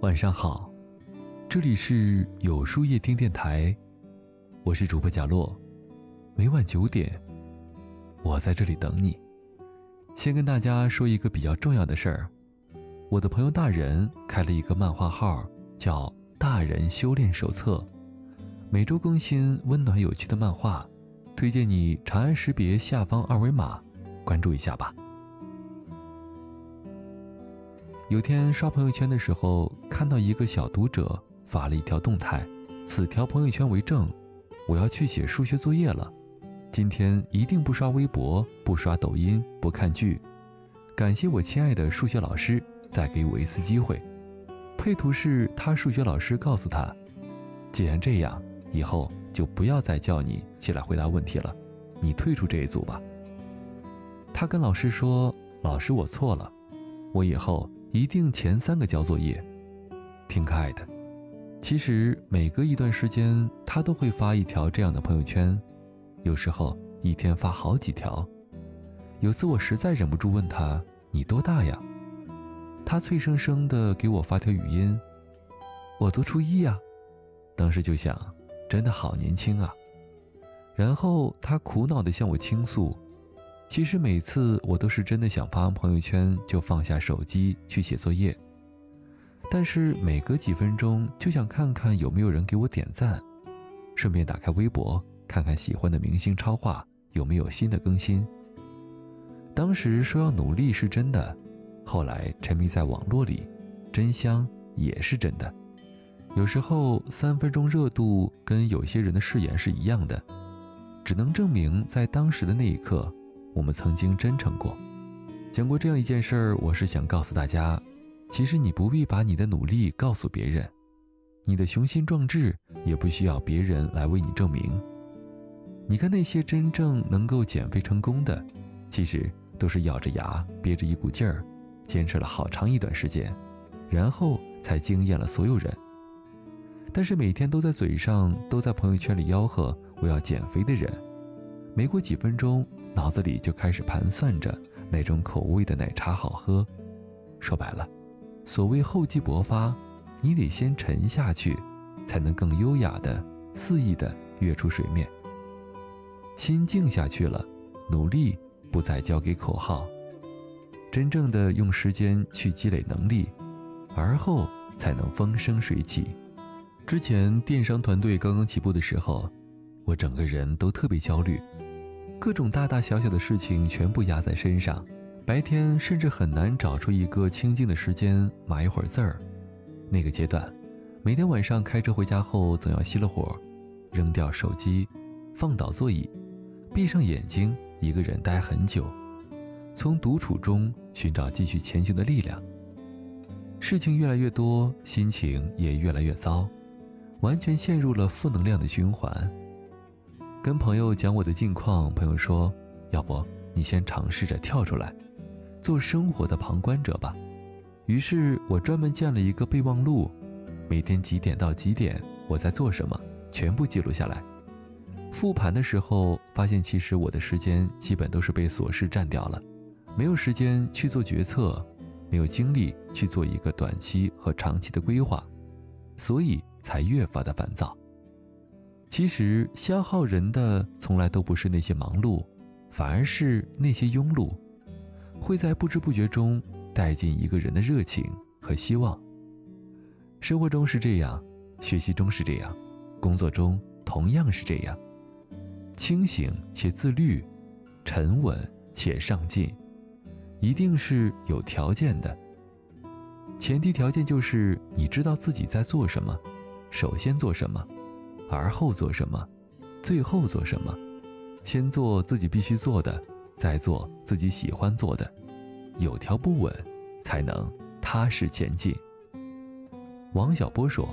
晚上好，这里是有书夜听电台，我是主播贾洛，每晚九点，我在这里等你。先跟大家说一个比较重要的事儿，我的朋友大人开了一个漫画号，叫《大人修炼手册》，每周更新温暖有趣的漫画，推荐你长按识别下方二维码，关注一下吧。有天刷朋友圈的时候，看到一个小读者发了一条动态，此条朋友圈为证：我要去写数学作业了，今天一定不刷微博，不刷抖音，不看剧。感谢我亲爱的数学老师，再给我一次机会。配图是他数学老师告诉他：既然这样，以后就不要再叫你起来回答问题了，你退出这一组吧。他跟老师说：“老师，我错了，我以后。”一定前三个交作业，挺可爱的。其实每隔一段时间，他都会发一条这样的朋友圈，有时候一天发好几条。有次我实在忍不住问他：“你多大呀？”他脆生生的给我发条语音：“我读初一呀。”当时就想，真的好年轻啊。然后他苦恼的向我倾诉。其实每次我都是真的想发完朋友圈就放下手机去写作业，但是每隔几分钟就想看看有没有人给我点赞，顺便打开微博看看喜欢的明星超话有没有新的更新。当时说要努力是真的，后来沉迷在网络里，真香也是真的。有时候三分钟热度跟有些人的誓言是一样的，只能证明在当时的那一刻。我们曾经真诚过，讲过这样一件事儿。我是想告诉大家，其实你不必把你的努力告诉别人，你的雄心壮志也不需要别人来为你证明。你看那些真正能够减肥成功的，其实都是咬着牙憋着一股劲儿，坚持了好长一段时间，然后才惊艳了所有人。但是每天都在嘴上、都在朋友圈里吆喝我要减肥的人，没过几分钟。脑子里就开始盘算着哪种口味的奶茶好喝。说白了，所谓厚积薄发，你得先沉下去，才能更优雅的、肆意的跃出水面。心静下去了，努力不再交给口号，真正的用时间去积累能力，而后才能风生水起。之前电商团队刚刚起步的时候，我整个人都特别焦虑。各种大大小小的事情全部压在身上，白天甚至很难找出一个清静的时间码一会儿字儿。那个阶段，每天晚上开车回家后，总要熄了火，扔掉手机，放倒座椅，闭上眼睛，一个人待很久，从独处中寻找继续前行的力量。事情越来越多，心情也越来越糟，完全陷入了负能量的循环。跟朋友讲我的近况，朋友说：“要不你先尝试着跳出来，做生活的旁观者吧。”于是，我专门建了一个备忘录，每天几点到几点我在做什么，全部记录下来。复盘的时候，发现其实我的时间基本都是被琐事占掉了，没有时间去做决策，没有精力去做一个短期和长期的规划，所以才越发的烦躁。其实消耗人的从来都不是那些忙碌，反而是那些庸碌，会在不知不觉中带进一个人的热情和希望。生活中是这样，学习中是这样，工作中同样是这样。清醒且自律，沉稳且上进，一定是有条件的。前提条件就是你知道自己在做什么，首先做什么。而后做什么，最后做什么？先做自己必须做的，再做自己喜欢做的，有条不紊，才能踏实前进。王小波说：“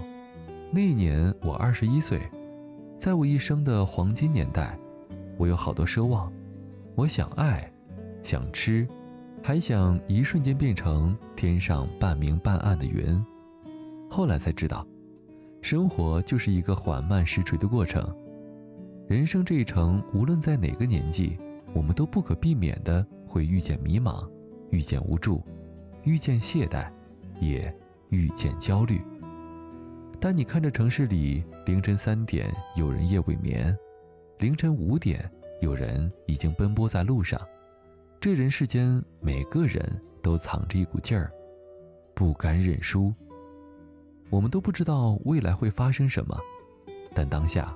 那一年我二十一岁，在我一生的黄金年代，我有好多奢望，我想爱，想吃，还想一瞬间变成天上半明半暗的云。后来才知道。”生活就是一个缓慢实锤的过程，人生这一程，无论在哪个年纪，我们都不可避免的会遇见迷茫，遇见无助，遇见懈怠，也遇见焦虑。当你看着城市里凌晨三点有人夜未眠，凌晨五点有人已经奔波在路上，这人世间每个人都藏着一股劲儿，不甘认输。我们都不知道未来会发生什么，但当下，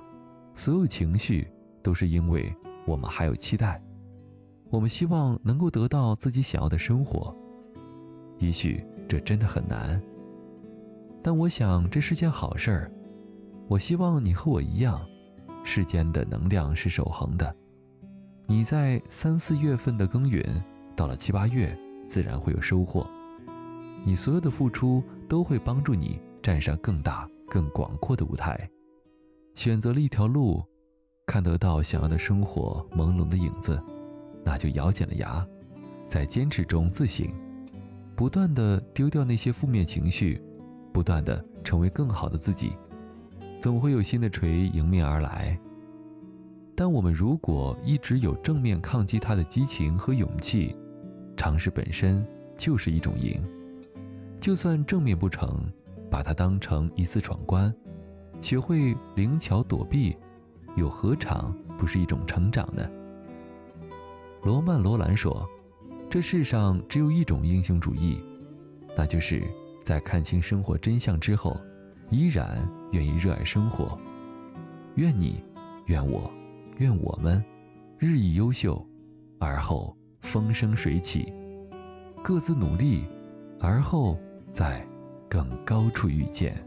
所有情绪都是因为我们还有期待，我们希望能够得到自己想要的生活。也许这真的很难，但我想这是件好事儿。我希望你和我一样，世间的能量是守恒的。你在三四月份的耕耘，到了七八月，自然会有收获。你所有的付出都会帮助你站上更大、更广阔的舞台。选择了一条路，看得到想要的生活朦胧的影子，那就咬紧了牙，在坚持中自省。不断的丢掉那些负面情绪，不断的成为更好的自己，总会有新的锤迎面而来。但我们如果一直有正面抗击它的激情和勇气，尝试本身就是一种赢。就算正面不成，把它当成一次闯关，学会灵巧躲避，又何尝不是一种成长呢？罗曼·罗兰说。这世上只有一种英雄主义，那就是在看清生活真相之后，依然愿意热爱生活。愿你，愿我，愿我们，日益优秀，而后风生水起，各自努力，而后在更高处遇见。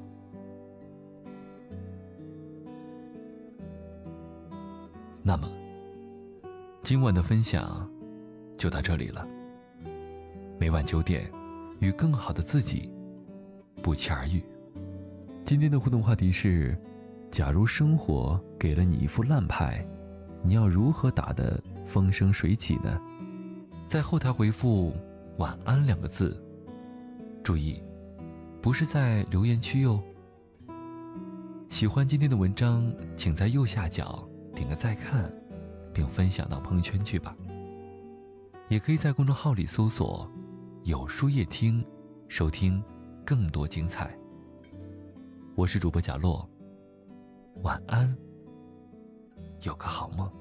那么，今晚的分享。就到这里了。每晚九点，与更好的自己不期而遇。今天的互动话题是：假如生活给了你一副烂牌，你要如何打得风生水起呢？在后台回复“晚安”两个字，注意，不是在留言区哟。喜欢今天的文章，请在右下角点个再看，并分享到朋友圈去吧。也可以在公众号里搜索“有书夜听”，收听更多精彩。我是主播贾洛，晚安，有个好梦。